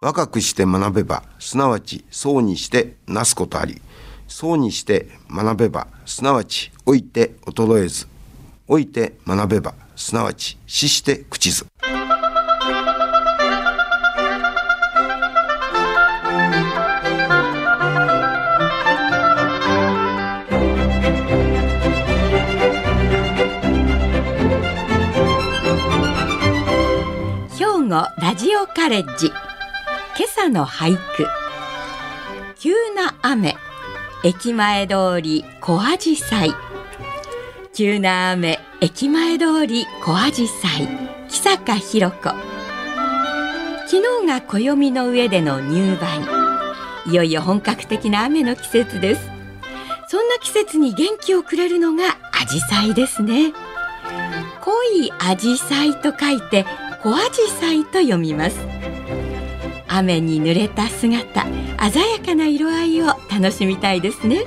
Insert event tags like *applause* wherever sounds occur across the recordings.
若くして学べば、すなわちそうにしてなすことあり、そうにして学べば、すなわち老いて衰えず、老いて学べば、すなわち死して朽ちず。兵庫ラジオカレッジ今朝の俳句。急な雨。駅前通り小アジサイ。急な雨。駅前通り小アジサイ。木坂弘子。昨日が暦の上での入梅。いよいよ本格的な雨の季節です。そんな季節に元気をくれるのがアジサイですね。濃いアジサイと書いて小アジサイと読みます。雨に濡れた姿鮮やかな色合いを楽しみたいですね。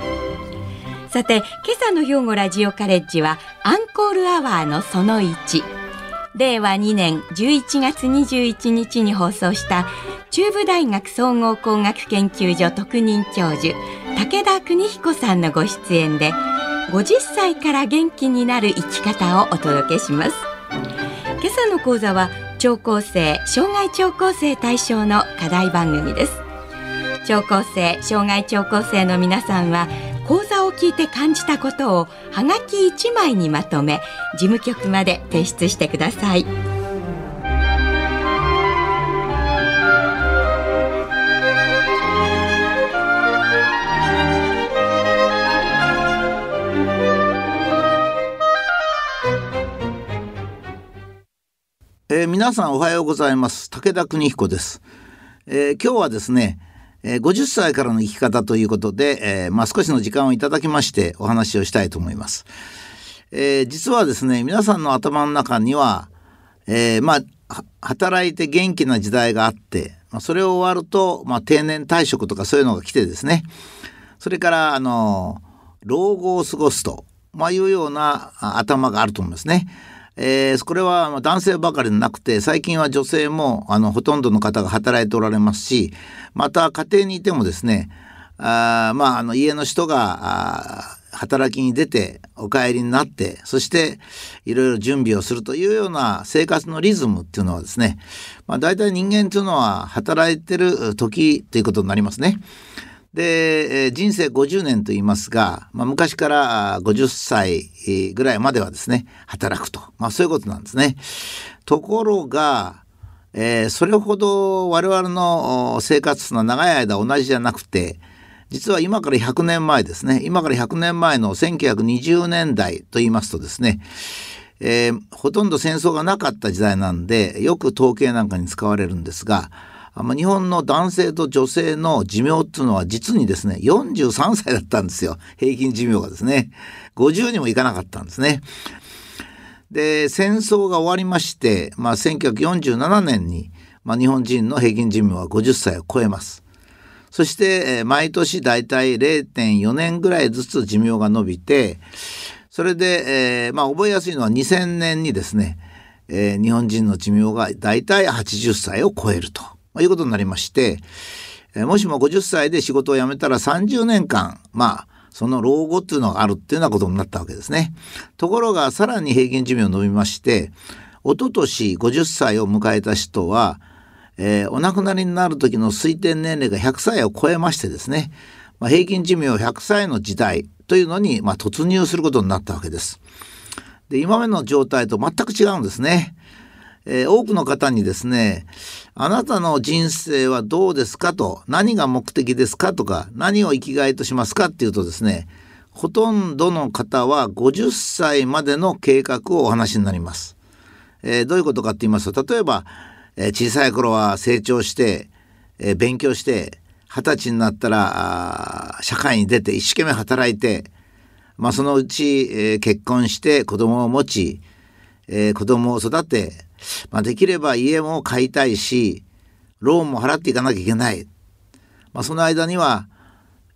さて今朝の兵庫ラジオカレッジはアンコールアワーのその1令和2年11月21日に放送した中部大学総合工学研究所特任教授武田邦彦さんのご出演で50歳から元気になる生き方をお届けします。今朝の講座は聴講生障害聴講生対象の課題番組です。聴講生障害聴講生の皆さんは講座を聞いて感じたことをはがき1枚にまとめ事務局まで提出してください。えー、皆さんおはようございます。武田邦彦です、えー、今日はですね、えー、50歳からの生き方ということで、えまあ、少しの時間をいただきましてお話をしたいと思います、え実はですね皆さんの頭の中には、えまあ働いて元気な時代があって、まあ、それを終わると、ま、定年退職とかそういうのが来てですね。それからあの老後を過ごすと、ま、いうような頭があると思いますね。えー、これは男性ばかりでなくて最近は女性もあのほとんどの方が働いておられますしまた家庭にいてもですねあまああの家の人が働きに出てお帰りになってそしていろいろ準備をするというような生活のリズムっていうのはですね、まあ、大体人間というのは働いてる時ということになりますね。で、人生50年と言いますが、まあ、昔から50歳ぐらいまではですね働くと、まあ、そういうことなんですね。ところが、えー、それほど我々の生活の長い間同じじゃなくて実は今から100年前ですね今から100年前の1920年代と言いますとですねえー、ほとんど戦争がなかった時代なんでよく統計なんかに使われるんですが日本の男性と女性の寿命っていうのは実にですね43歳だったんですよ平均寿命がですね50にもいかなかったんですね。で戦争が終わりまして、まあ、1947年に、まあ、日本人の平均寿命は50歳を超えます。そして、えー、毎年だいたい0.4年ぐらいずつ寿命が伸びてそれで、えー、まあ、覚えやすいのは2000年にですね、えー、日本人の寿命がだいたい80歳を超えると。まあ、いうことになりまして、え、もしも50歳で仕事を辞めたら30年間まあその老後っていうのがあるっていうようなことになったわけですね。ところがさらに平均寿命を伸びまして一昨年50歳を迎えた人は、えー、お亡くなりになる時の推定年齢が100歳を超えましてですね、まあ、平均寿命100歳の時代というのに、まあ、突入することになったわけです。で今までの状態と全く違うんですね。えー、多くの方にですねあなたの人生はどうですかと何が目的ですかとか何を生きがいとしますかっていうとですねほとんどの方は50歳までの計画をお話になります。えー、どういうことかって言いますと例えば、えー、小さい頃は成長して、え勉強して二十歳になったら社会に出て一生懸命働いて、まあ、そのうち、え結婚して子供を持ち、え子供を育てまあ、できれば家も買いたいしローンも払っていかなきゃいけない、まあ、その間には、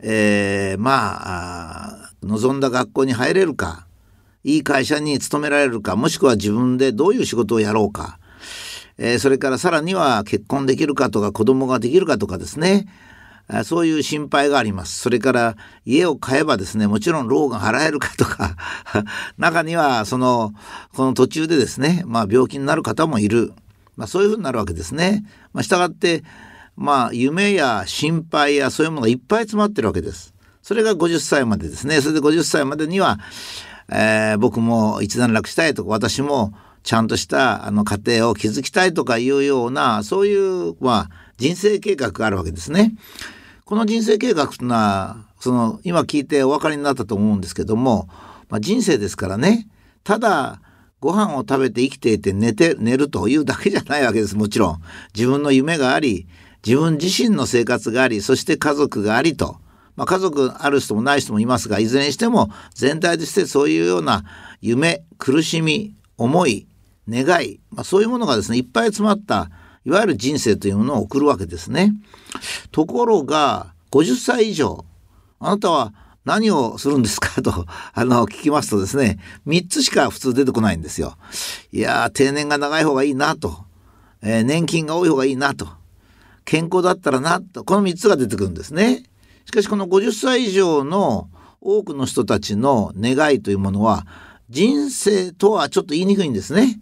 えー、まあ望んだ学校に入れるかいい会社に勤められるかもしくは自分でどういう仕事をやろうか、えー、それからさらには結婚できるかとか子供ができるかとかですね。そういう心配があります。それから家を買えばですね、もちろんローンが払えるかとか *laughs* 中にはその、この途中でですね、まあ病気になる方もいる。まあそういうふうになるわけですね。まあ従って、まあ夢や心配やそういうものがいっぱい詰まってるわけです。それが50歳までですね。それで50歳までには、えー、僕も一段落したいとか、私もちゃんとしたあの家庭を築きたいとかいうような、そういう、まあ、人生計画があるわけですね。この人生計画というのはその今聞いてお分かりになったと思うんですけども、まあ、人生ですからね。ただご飯を食べて生きていて寝て寝るというだけじゃないわけです。もちろん。自分の夢があり自分自身の生活がありそして家族がありと、まあ、家族ある人もない人もいますがいずれにしても全体としてそういうような夢苦しみ思い願い、まあ、そういうものがですねいっぱい詰まったいわゆる人生というものを送るわけですね。ところが50歳以上あなたは何をするんですか？*laughs* とあの聞きますとですね3つしか普通出てこないんですよ。いやー定年が長い方がいいなと、えー、年金が多い方がいいなと健康だったらなとこの3つが出てくるんですね。しかしこの50歳以上の多くの人たちの願いというものは人生とはちょっと言いにくいんですね。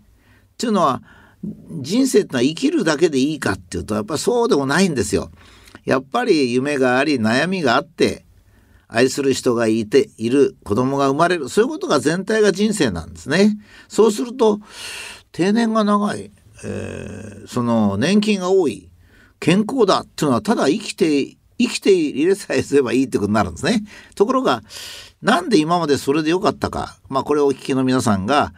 というのは人生ってのは生きるだけでいいかっていうとやっぱそうでもないんですよ。やっぱり夢があり悩みがあって愛する人がいている子供が生まれるそういうことが全体が人生なんですね。そうすると定年が長い、えー、その年金が多い健康だっていうのはただ生きて生きていれさえすればいいってことになるんですね。ところがなんで今までそれでよかったかまあこれをお聞きの皆さんが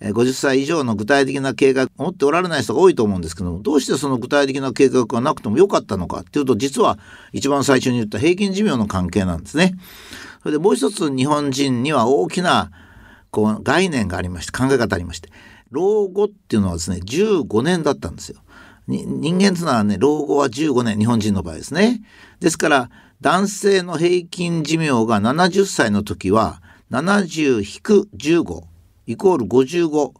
50歳以上の具体的な計画持っておられない人が多いと思うんですけどもどうしてその具体的な計画がなくてもよかったのかっていうと実は一番最初に言った平均寿命の関係なんですね。それでもう一つ日本人には大きなこう概念がありまして考え方ありまして老後っていうのはですね15年だったんですよ。人間というのはね老後は15年日本人の場合ですね。ですから男性の平均寿命が70歳の時は70-15イコール55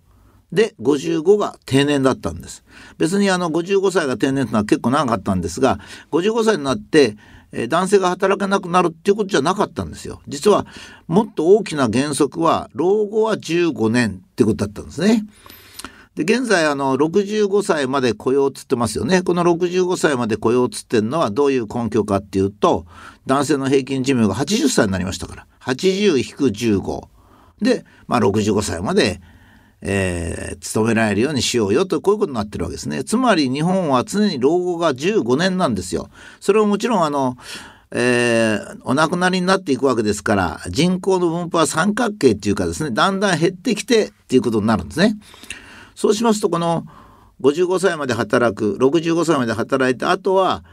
で55が定年だったんです。別にあの55歳が定年というのは結構長かったんですが55歳になって男性が働けなくなるっていうことじゃなかったんですよ。実はもっと大きな原則は老後は15年ってことだったんですね。で現在あの65歳まで雇用つってますよね。この65歳まで雇用つってんのはどういう根拠かっていうと男性の平均寿命が80歳になりましたから。80-15で、まあ、65歳まで、えー、勤められるようにしようよとこういうことになってるわけですね。つまり日本は常に老後が15年なんですよ。それをもちろんあのえー、お亡くなりになっていくわけですから人口の分布は三角形っていうかですねだんだん減ってきてっていうことになるんですね。そうしますとこの55歳まで働く65歳まで働いてあとは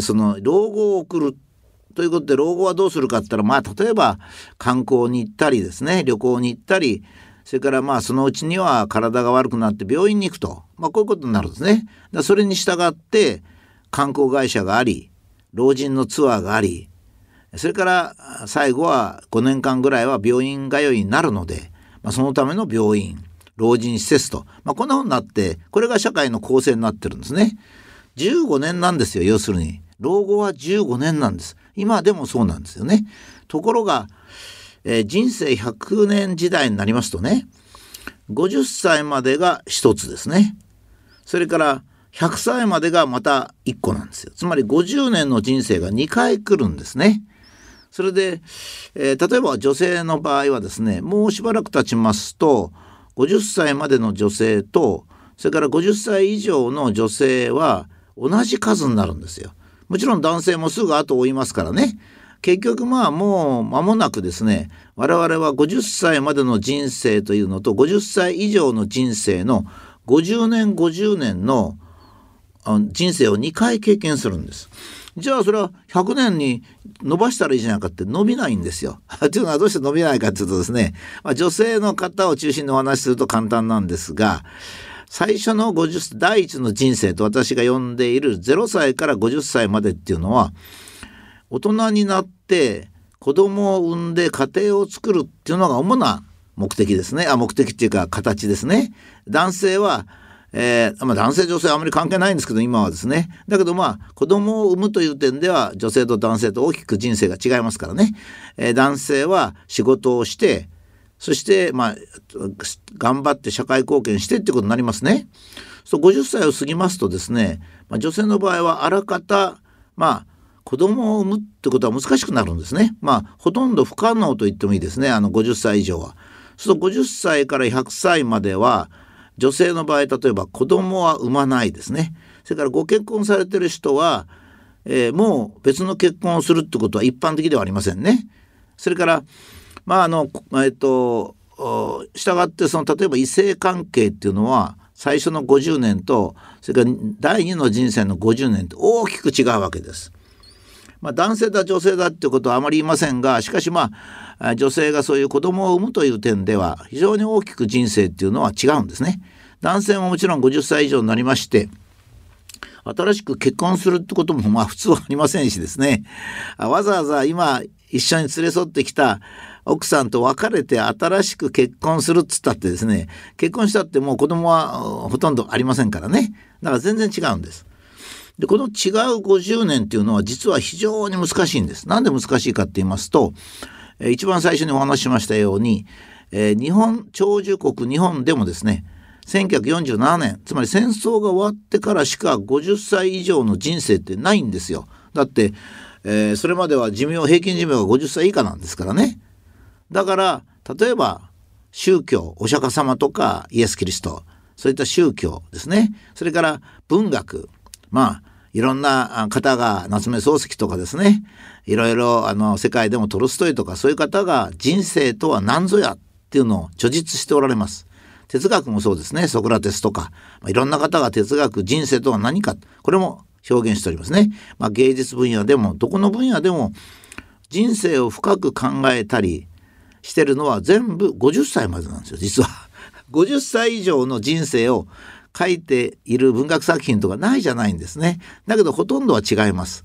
その老後を送るということで老後はどうするかって言ったらまあ例えば観光に行ったりですね旅行に行ったりそれからまあそのうちには体が悪くなって病院に行くと、まあ、こういうことになるんですね。だそれに従って観光会社があり老人のツアーがありそれから最後は5年間ぐらいは病院通いになるので、まあ、そのための病院老人施設と、まあ、こんなふうになってこれが社会の構成になってるんですね。15年なんですよ要するに老後は15年なんです今でもそうなんですよね。ところが、えー、人生100年時代になりますとね50歳までが1つですね。それから100歳までがまた1個なんですよ。つまり50年の人生が2回来るんですね。それで、えー、例えば女性の場合はですねもうしばらく経ちますと50歳までの女性とそれから50歳以上の女性は同じ数になるんですよ。もちろん男性もすぐ後を追いますからね結局まあもう間もなくですね我々は50歳までの人生というのと50歳以上の人生の50年50年の人生を2回経験するんです。じゃあそれは100年に伸ばしたらいいじゃないかって伸びないんですよ。*laughs* というのはどうして伸びないかっていうとですね、まあ、女性の方を中心にお話しすると簡単なんですが最初の50第一の人生と私が呼んでいる0歳から50歳までっていうのは大人になって子供を産んで家庭を作るっていうのが主な目的ですね。あ目的っていうか形ですね。男性は、えー、まあ、男性女性はあまり関係ないんですけど今はですね。だけどまあ子供を産むという点では女性と男性と大きく人生が違いますからね、えー、男性は仕事をしてそしてまあ頑張って社会貢献してってことになりますね。そう50歳を過ぎますとですね、まあ、女性の場合はあらかたまあ子供を産むってことは難しくなるんですね。まあほとんど不可能と言ってもいいですねあの50歳以上は。そう50歳から100歳までは女性の場合例えば子供は産まないですねそれからご結婚されてる人は、えー、もう別の結婚をするってことは一般的ではありませんね。それからまああのえっ、としたがってその例えば異性関係っていうのは最初の50年とそれから第二の人生の50年と大きく違うわけです。まあ、男性だ女性だってことはあまり言いませんがしかしまあ女性がそういう子供を産むという点では非常に大きく人生っていうのは違うんですね。男性ももちろん50歳以上になりまして新しく結婚するってこともまあ普通はありませんしですねわざわざ今一緒に連れ添ってきた奥さんと別れて新しく結婚するっつったってですね結婚したってもう子供はほとんどありませんからねだから全然違うんです。でこの違う50年っていうのは実は非常に難しいんです。なんで難しいかって言いますと、一番最初にお話ししましたように、日本長寿国日本でもですね1947年つまり戦争が終わってからしか50歳以上の人生ってないんですよ。だって、えー、それまでは寿命平均寿命が50歳以下なんですからね。だから例えば宗教お釈迦様とかイエス・キリスト。そういった宗教ですね。それから文学。まあいろんな方が夏目漱石とかですね。いろいろあの世界でもトルストイとかそういう方が人生とは何ぞやっていうのを著述しておられます。哲学もそうですね。ソクラテスとか、まあ、いろんな方が哲学人生とは何か。これも表現しておりますね。まあ、芸術分野でもどこの分野でも人生を深く考えたりしてるのは全部50歳までなんですよ実は。*laughs* 50歳以上の人生を書いている文学作品とかないじゃないんですね。だけどほとんどは違います。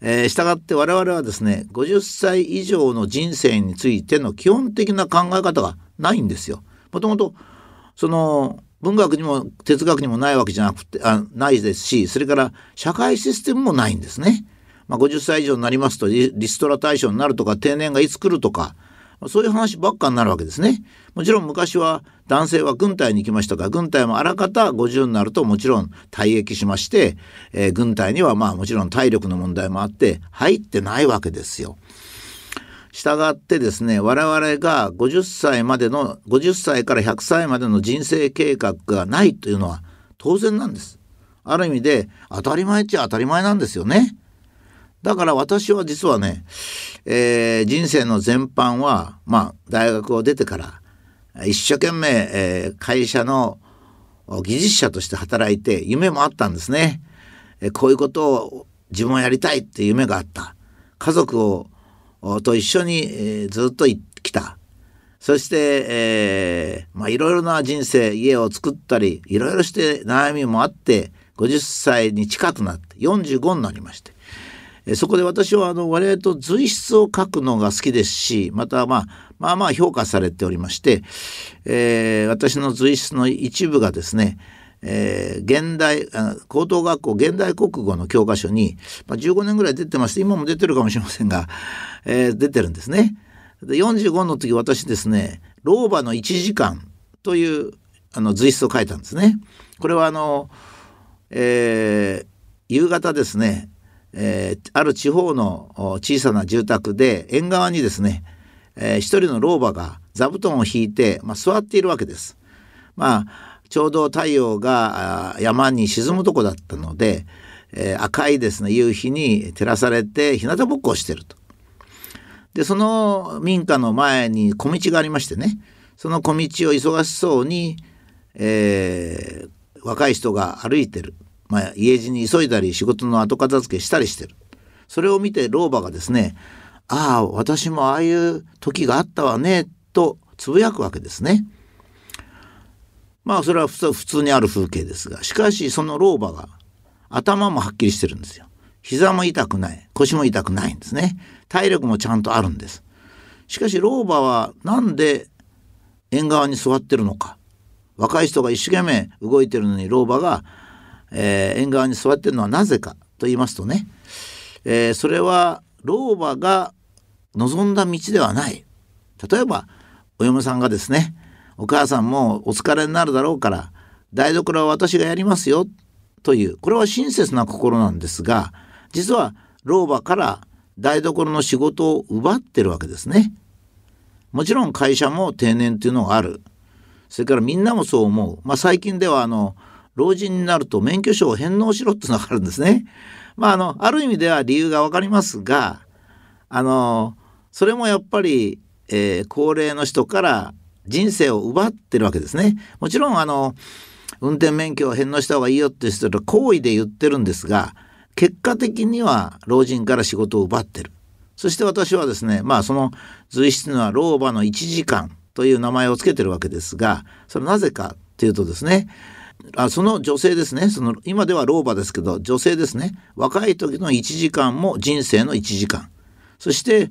えー、したがって我々はですね50歳以上の人生についての基本的な考え方がないんですよ。もともとその文学にも哲学にもないわけじゃなくてあないですしそれから社会システムもないんですね。まあ、50歳以上になりますとリストラ対象になるとか定年がいつ来るとかそういう話ばっかになるわけですね。もちろん昔は男性は軍隊に行きましたが軍隊もあらかた50になるともちろん退役しまして、えー、軍隊にはまあもちろん体力の問題もあって入ってないわけですよ。したがってですね我々が50歳までの50歳から100歳までの人生計画がないというのは当然なんです。ある意味で当たり前っちゃ当たり前なんですよね。だから私は実はね、えー、人生の全般は、まあ、大学を出てから一生懸命、えー、会社の技術者として働いて夢もあったんですね。えー、こういうことを自分はやりたいって夢があった。家族をと一緒に、えー、ずっと来た。そして、えー、まあいろいろな人生家を作ったりいろいろして悩みもあって50歳に近くなって45になりましてそこで私はあの割合と随筆を書くのが好きですしまたまあまあまあ評価されておりまして、えー、私の随筆の一部がですねえー、現代高等学校現代国語の教科書に、まあ、15年ぐらい出てまして今も出てるかもしれませんが、えー、出てるんですね。で45の時私ですね「老婆の1時間」というあの随筆を書いたんですね。これはあの、えー、夕方ですねえー、ある地方の小さな住宅で縁側にですね、えー、一人の老婆が座布団を引いて、まあ、座っているわけです。まあちょうど太陽が山に沈むとこだったので、えー、赤いですね夕日に照らされて日向ぼっこをしてると。でその民家の前に小道がありましてねその小道を忙しそうに、えー、若い人が歩いてるまあ、家路に急いだり仕事の後片付けしたりしてるそれを見て老婆がですね「ああ私もああいう時があったわね」とつぶやくわけですね。まあそれは普通にある風景ですがしかしその老婆が頭もはっきりしてるんですよ。膝も痛くない腰も痛くないんですね。体力もちゃんとあるんです。しかし老婆は何で縁側に座ってるのか若い人が一生懸命動いてるのに老婆が、えー、縁側に座ってるのはなぜかと言いますとね、えー、それは老婆が望んだ道ではない例えばお嫁さんがですねお母さんもお疲れになるだろうから台所は私がやりますよというこれは親切な心なんですが実は老婆から台所の仕事を奪ってるわけですね。もちろん会社も定年っていうのがある。それからみんなもそう思う。まあ最近ではあの老人になると免許証を返納しろっていうのがあるんですね。まああのある意味では理由がわかりますがあのそれもやっぱり、えー、高齢の人から人生を奪ってるわけですね。もちろんあの運転免許を返納した方がいいよって人は好意で言ってるんですが結果的には老人から仕事を奪ってる。そして私はですねまあその随筆には老婆の一時間という名前を付けてるわけですがそれなぜかっていうとですねあその女性ですね。その今では老婆ですけど女性ですね。若い時の1時間も人生の1時間。そして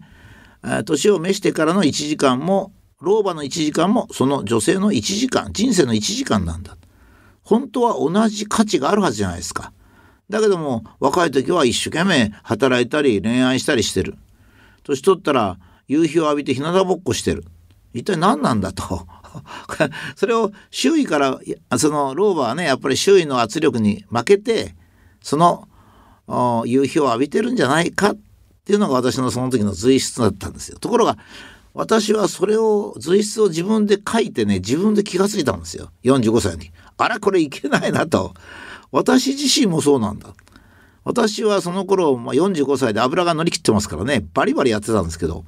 年を召してからの1時間も老婆の1時間もその女性の1時間人生の1時間なんだ。本当は同じ価値があるはずじゃないですか。だけども若い時は一生懸命働いたり恋愛したりしてる。年取ったら夕日を浴びて日向ぼっこしてる。一体何なんだと *laughs* それを周囲からその老婆はねやっぱり周囲の圧力に負けてその夕日を浴びてるんじゃないかっていうのが私のその時の随筆だったんですよ。ところが私はそれを随筆を自分で書いてね自分で気が付いたんですよ45歳に。あらこれいけないなと。私自身もそうなんだ。私はその頃、まあ、45歳で油が乗り切ってますからねバリバリやってたんですけど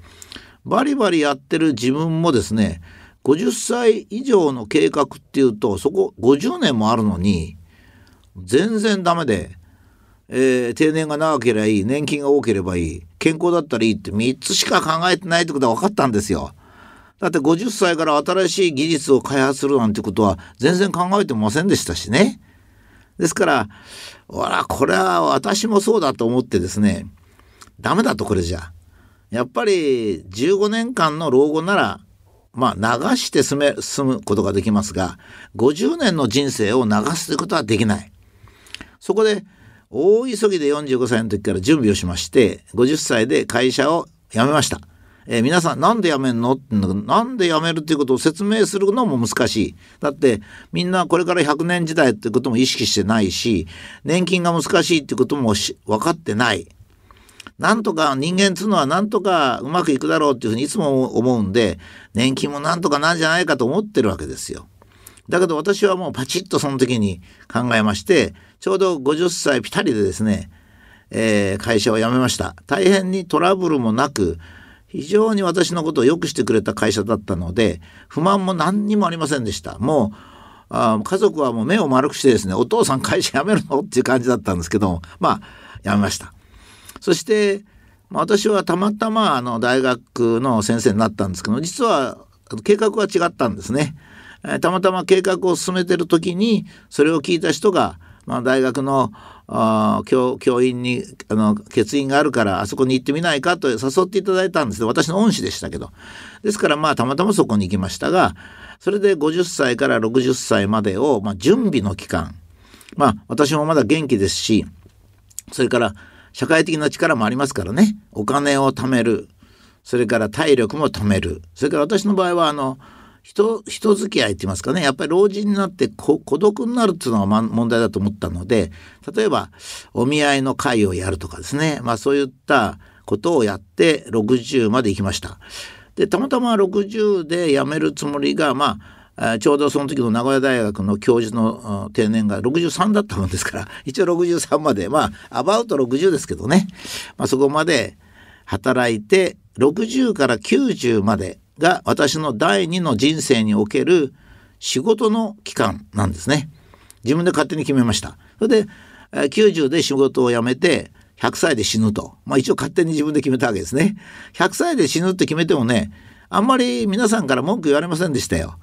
バリバリやってる自分もですね50歳以上の計画っていうとそこ50年もあるのに全然ダメで、えー、定年が長ければいい年金が多ければいい健康だったらいいって3つしか考えてないってことは分かったんですよ。だって50歳から新しい技術を開発するなんてことは全然考えてませんでしたしね。ですからほらこれは私もそうだと思ってですねダメだとこれじゃ。やっぱり15年間の老後ならまあ流して住め住むことができますが50年の人生を流すということはできない。そこで大急ぎで45歳の時から準備をしまして50歳で会社を辞めました。えー、皆さんなんで辞めんの？ってなんで辞めるっていうことを説明するのも難しい。だってみんなこれから100年時代ってことも意識してないし年金が難しいってことも分かってない。なんとか人間っつうのはなんとかうまくいくだろうっていうふうにいつも思うんで年金もなんとかなんじゃないかと思ってるわけですよ。だけど私はもうパチッとその時に考えましてちょうど50歳ぴたりでですね、えー、会社を辞めました。大変にトラブルもなく非常に私のことをよくしてくれた会社だったので不満も何にもありませんでしたもうあ家族はもう目を丸くしてですねお父さん会社辞めるの？っていう感じだったんですけどまあ辞めましたそして私はたまたまあの大学の先生になったんですけど実は計画は違ったんですね。たまたま計画を進めてる時にそれを聞いた人が、まあ、大学のあ教教員にあの欠員があるからあそこに行ってみないかと誘っていただいたんです私の恩師でしたけど。ですからまあたまたまそこに行きましたがそれで50歳から60歳までを、まあ、準備の期間。まあ私もまだ元気ですしそれから社会的な力もありますからね。お金を貯める。それから体力も貯める。それから私の場合はあの人人付き合いって言いますかね。やっぱり老人になって孤独になるっていうのが問題だと思ったので例えばお見合いの会をやるとかですね。まあそういったことをやって60まで行きました。でたまたま60で辞めるつもりがまあちょうどその時の名古屋大学の教授の定年が63だったもんですから *laughs* 一応63までまあアバウト60ですけどね、まあ、そこまで働いて60から90までが私の第二の人生における仕事の期間なんですね。自分で勝手に決めました。それで90で仕事を辞めて100歳で死ぬと。まあ一応勝手に自分で決めたわけですね。100歳で死ぬって決めてもね、あんまり皆さんから文句言われませんでしたよ。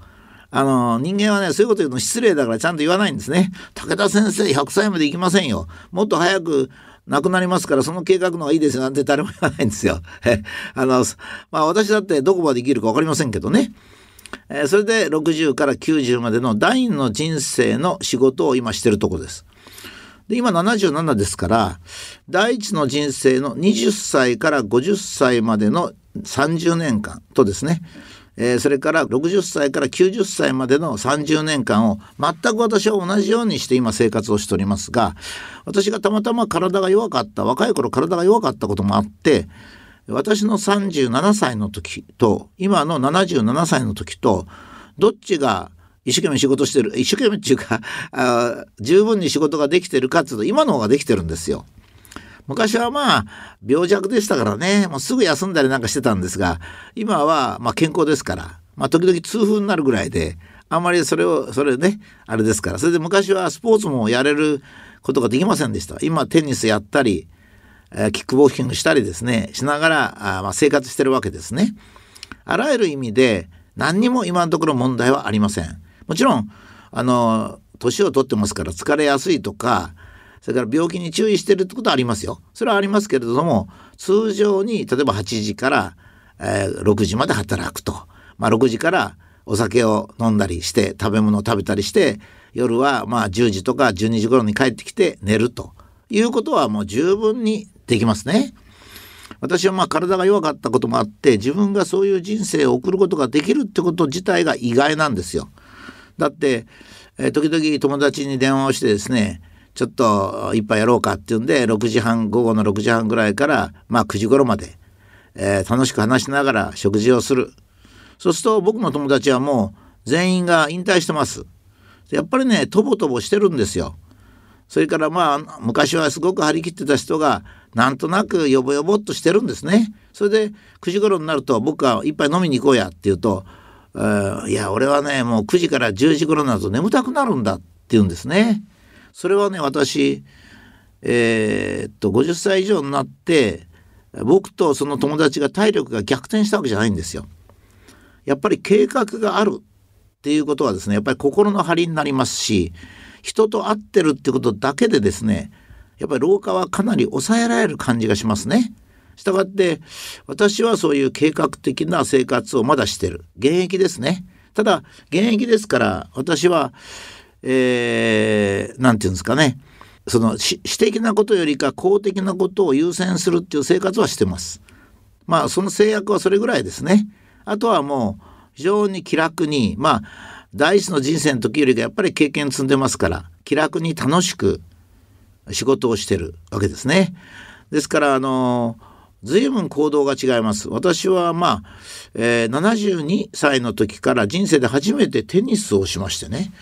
あの、人間はね、そういうこと言うの失礼だからちゃんと言わないんですね。武田先生100歳まで行きませんよ。もっと早く亡くなりますからその計画の方がいいですよなんて誰も言わないんですよ。*laughs* あのまあ私だってどこまで生きるか分かりませんけどね。えー、それで60から90までの第二の人生の仕事を今してるとこです。で今77ですから第一の人生の20歳から50歳までの30年間とですねえー、それから60歳から90歳までの30年間を全く私は同じようにして今生活をしておりますが私がたまたま体が弱かった若い頃体が弱かったこともあって私の37歳の時と今の77歳の時とどっちが一生懸命仕事してる一生懸命っていうかあ十分に仕事ができてるかっていうと今の方ができてるんですよ。昔はまあ病弱でしたからねもうすぐ休んだりなんかしてたんですが今はま健康ですから、まあ、時々痛風になるぐらいであんまりそれをそれねあれですからそれで昔はスポーツもやれることができませんでした今テニスやったり、キックボクシングしたりですねしながらあ、ま、生活してるわけですね。あらゆる意味で何にも今のところ問題はありません。もちろんあの年を取ってますから疲れやすいとかそれから病気に注意してるってことはありますよ。それはありますけれども通常に例えば8時から、えー、6時まで働くと、まあ、6時からお酒を飲んだりして食べ物を食べたりして夜はまあ10時とか12時頃に帰ってきて寝るということはもう十分にできますね。私はまあ体が弱かったこともあって自分がそういう人生を送ることができるってこと自体が意外なんですよ。だって、えー、時々友達に電話をしてですねちょっと一杯やろうかっていうんで6時半午後の6時半ぐらいからまあ9時頃まで、えー、楽しく話しながら食事をする。そうすると僕の友達はもう全員が引退してます。やっぱりねとぼとぼしてるんですよ。それからまあ昔はすごく張り切ってた人がなんとなくよぼよぼっとしてるんですね。それで9時頃になると僕が一杯飲みに行こうやって言うと「いや俺はねもう9時から10時頃になると眠たくなるんだ」って言うんですね。それはね私えー、っと50歳以上になって僕とその友達が体力が逆転したわけじゃないんですよ。やっぱり計画があるっていうことはですねやっぱり心の張りになりますし人と会ってるってことだけでですねやっぱり老化はかなり抑えられる感じがしますね。したがって私はそういう計画的な生活をまだしてる現役ですね。ただ現役ですから私はえー、ていうんですかねその私的なことよりか公的なことを優先するっていう生活はしてます。まあその制約はそれぐらいですね。あとはもう非常に気楽にまあ第一の人生の時よりかやっぱり経験積んでますから気楽に楽しく仕事をしてるわけですね。ですからあのー随分行動が違います。私はまあ、えー、72歳の時から人生で初めてテニスをしましてね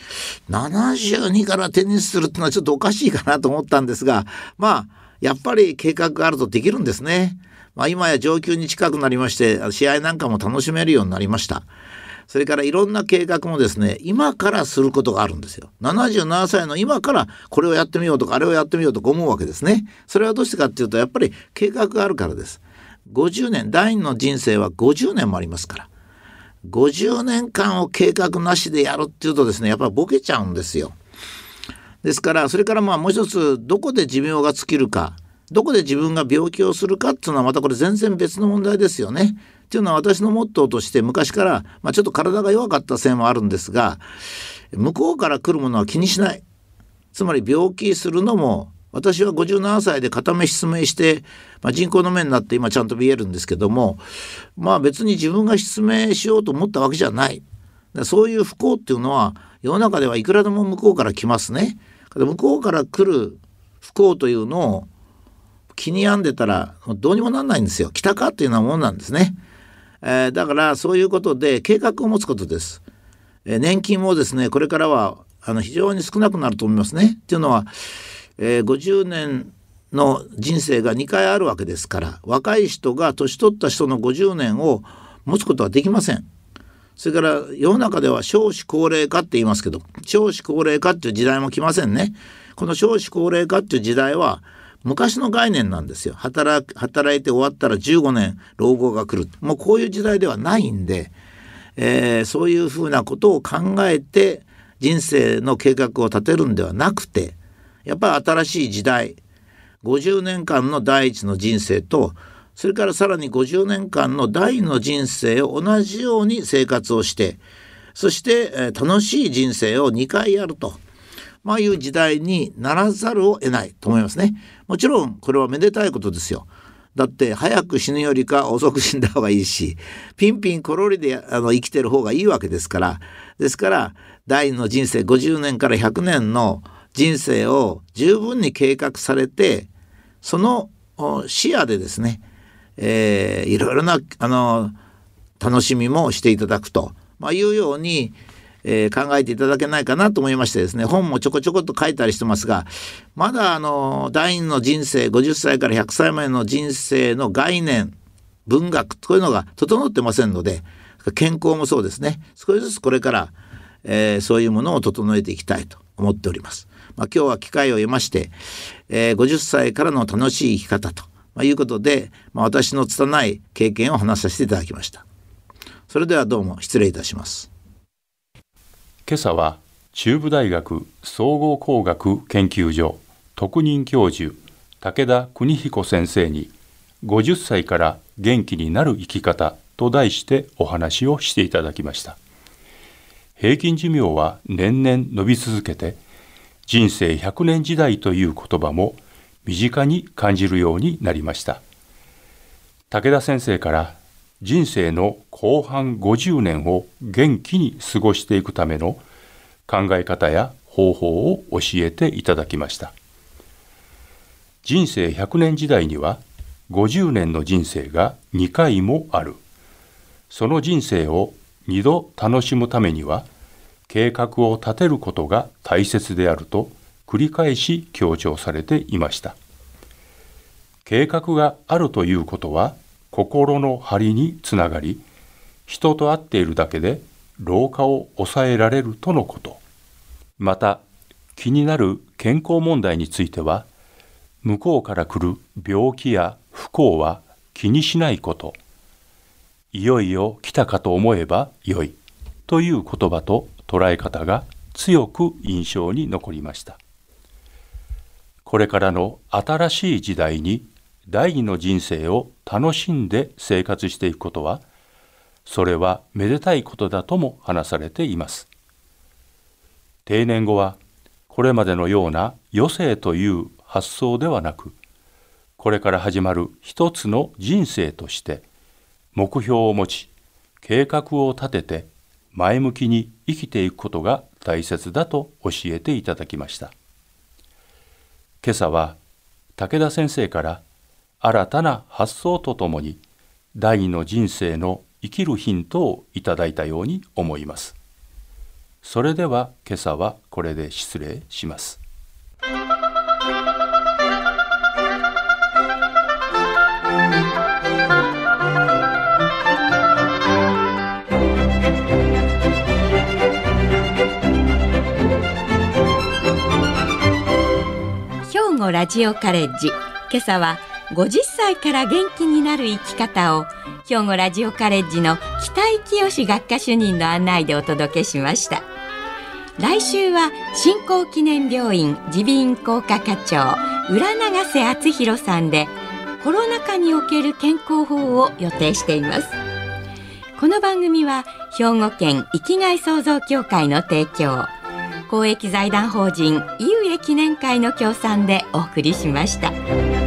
72からテニスするってのはちょっとおかしいかなと思ったんですがまあやっぱり計画があるとできるんですね。まあ、今や上級に近くなりまして試合なんかも楽しめるようになりました。それからいろんな計画もですね今からすることがあるんですよ。77歳の今からこれをやってみようとかあれをやってみようとか思うわけですね。それはどうしてかっていうとやっぱり計画があるからです。50年第二の人生は50年もありますから。50年間を計画なしでやるっていうとですねやっぱりボケちゃうんですよ。ですからそれからまあもう一つどこで寿命が尽きるか。どこで自分が病気をするかっていうのはまたこれ全然別の問題ですよね。っていうのは私のモットーとして昔から、まあ、ちょっと体が弱かったせいもあるんですが向こうから来るものは気にしないつまり病気するのも私は57歳で片目失明して、まあ、人工の目になって今ちゃんと見えるんですけどもまあ別に自分が失明しようと思ったわけじゃないそういう不幸っていうのは世の中ではいくらでも向こうから来ますね。向こうから来る不幸というのを気に病んでたらどうにもなんないんですよ。来たかっていうようなもんなんですね。えー、だからそういうことで計画を持つことです。えー、年金もですねこれからはあの非常に少なくなると思いますね。っていうのは、えー、50年の人生が2回あるわけですから若い人が年取った人の50年を持つことはできません。それから世の中では少子高齢化って言いますけど少子高齢化っていう時代も来ませんね。この少子高齢化っていう時代は昔の概念なんですよ働働いて終わったら15年老後が来るもうこういう時代ではないんで、えー、そういうふうなことを考えて人生の計画を立てるんではなくてやっぱり新しい時代50年間の第一の人生とそれからさらに50年間の第二の人生を同じように生活をしてそして、えー楽しい人生を2回やると。まあいう時代にならざるを得ないと思いますね。もちろんこれはめでたいことですよ。だって早く死ぬよりか遅く死んだ方がいいしピンピンコロリであの生きてる方がいいわけですからですから第二の人生50年から100年の人生を十分に計画されてその視野でですね、えーいろいろなあの楽しみもしていただくと、まあ、いうように、えー考えていただけないかなと思いましてですね本もちょこちょこっと書いたりしてますがまだあの第二の人生50歳から100歳までの人生の概念文学というのが整ってませんので健康もそうですね少しずつこれから、えーそういうものを整えていきたいと思っております。まあ、今日は機会を得まして、えー50歳からの楽しい生き方と、まあ、いうことで、まあ、私の拙い経験を話させていただきました。それではどうも失礼いたします。今朝は中部大学総合工学研究所特任教授武田邦彦先生に50歳から元気になる生き方と題してお話をしていただきました。平均寿命は年々伸び続けて人生100年時代という言葉も身近に感じるようになりました。武田先生から人生の後半50年を元気に過ごしていくための考え方や方法を教えていただきました。人生100年時代には50年の人生が2回もある。その人生を2度楽しむためには計画を立てることが大切であると繰り返し強調されていました。計画があるということは心の張りにつながり人と会っているだけで老化を抑えられるとのこと。また気になる健康問題については向こうから来る病気や不幸は気にしないこと。いよいよ来たかと思えばよい。という言葉と捉え方が強く印象に残りました。これからの新しい時代に第二の人生を楽しんで生活していくことはそれはめでたいことだとも話されています。定年後はこれまでのような余生という発想ではなくこれから始まる一つの人生として目標を持ち計画を立てて前向きに生きていくことが大切だと教えていただきました。今朝は武田先生から新たな発想とともに第二の人生の生きるヒントをいただいたように思います。それでは今朝はこれで失礼します。兵庫ラジオカレッジ。今朝は50歳から元気になる生き方を兵庫ラジオカレッジの北井清学科主任の案内でお届けしました来週は新興記念病院耳鼻咽喉科課長浦永瀬敦弘さんでコロナ禍における健康法を予定していますこの番組は兵庫県生きがい創造協会の提供公益財団法人井上記念会の協賛でお送りしました。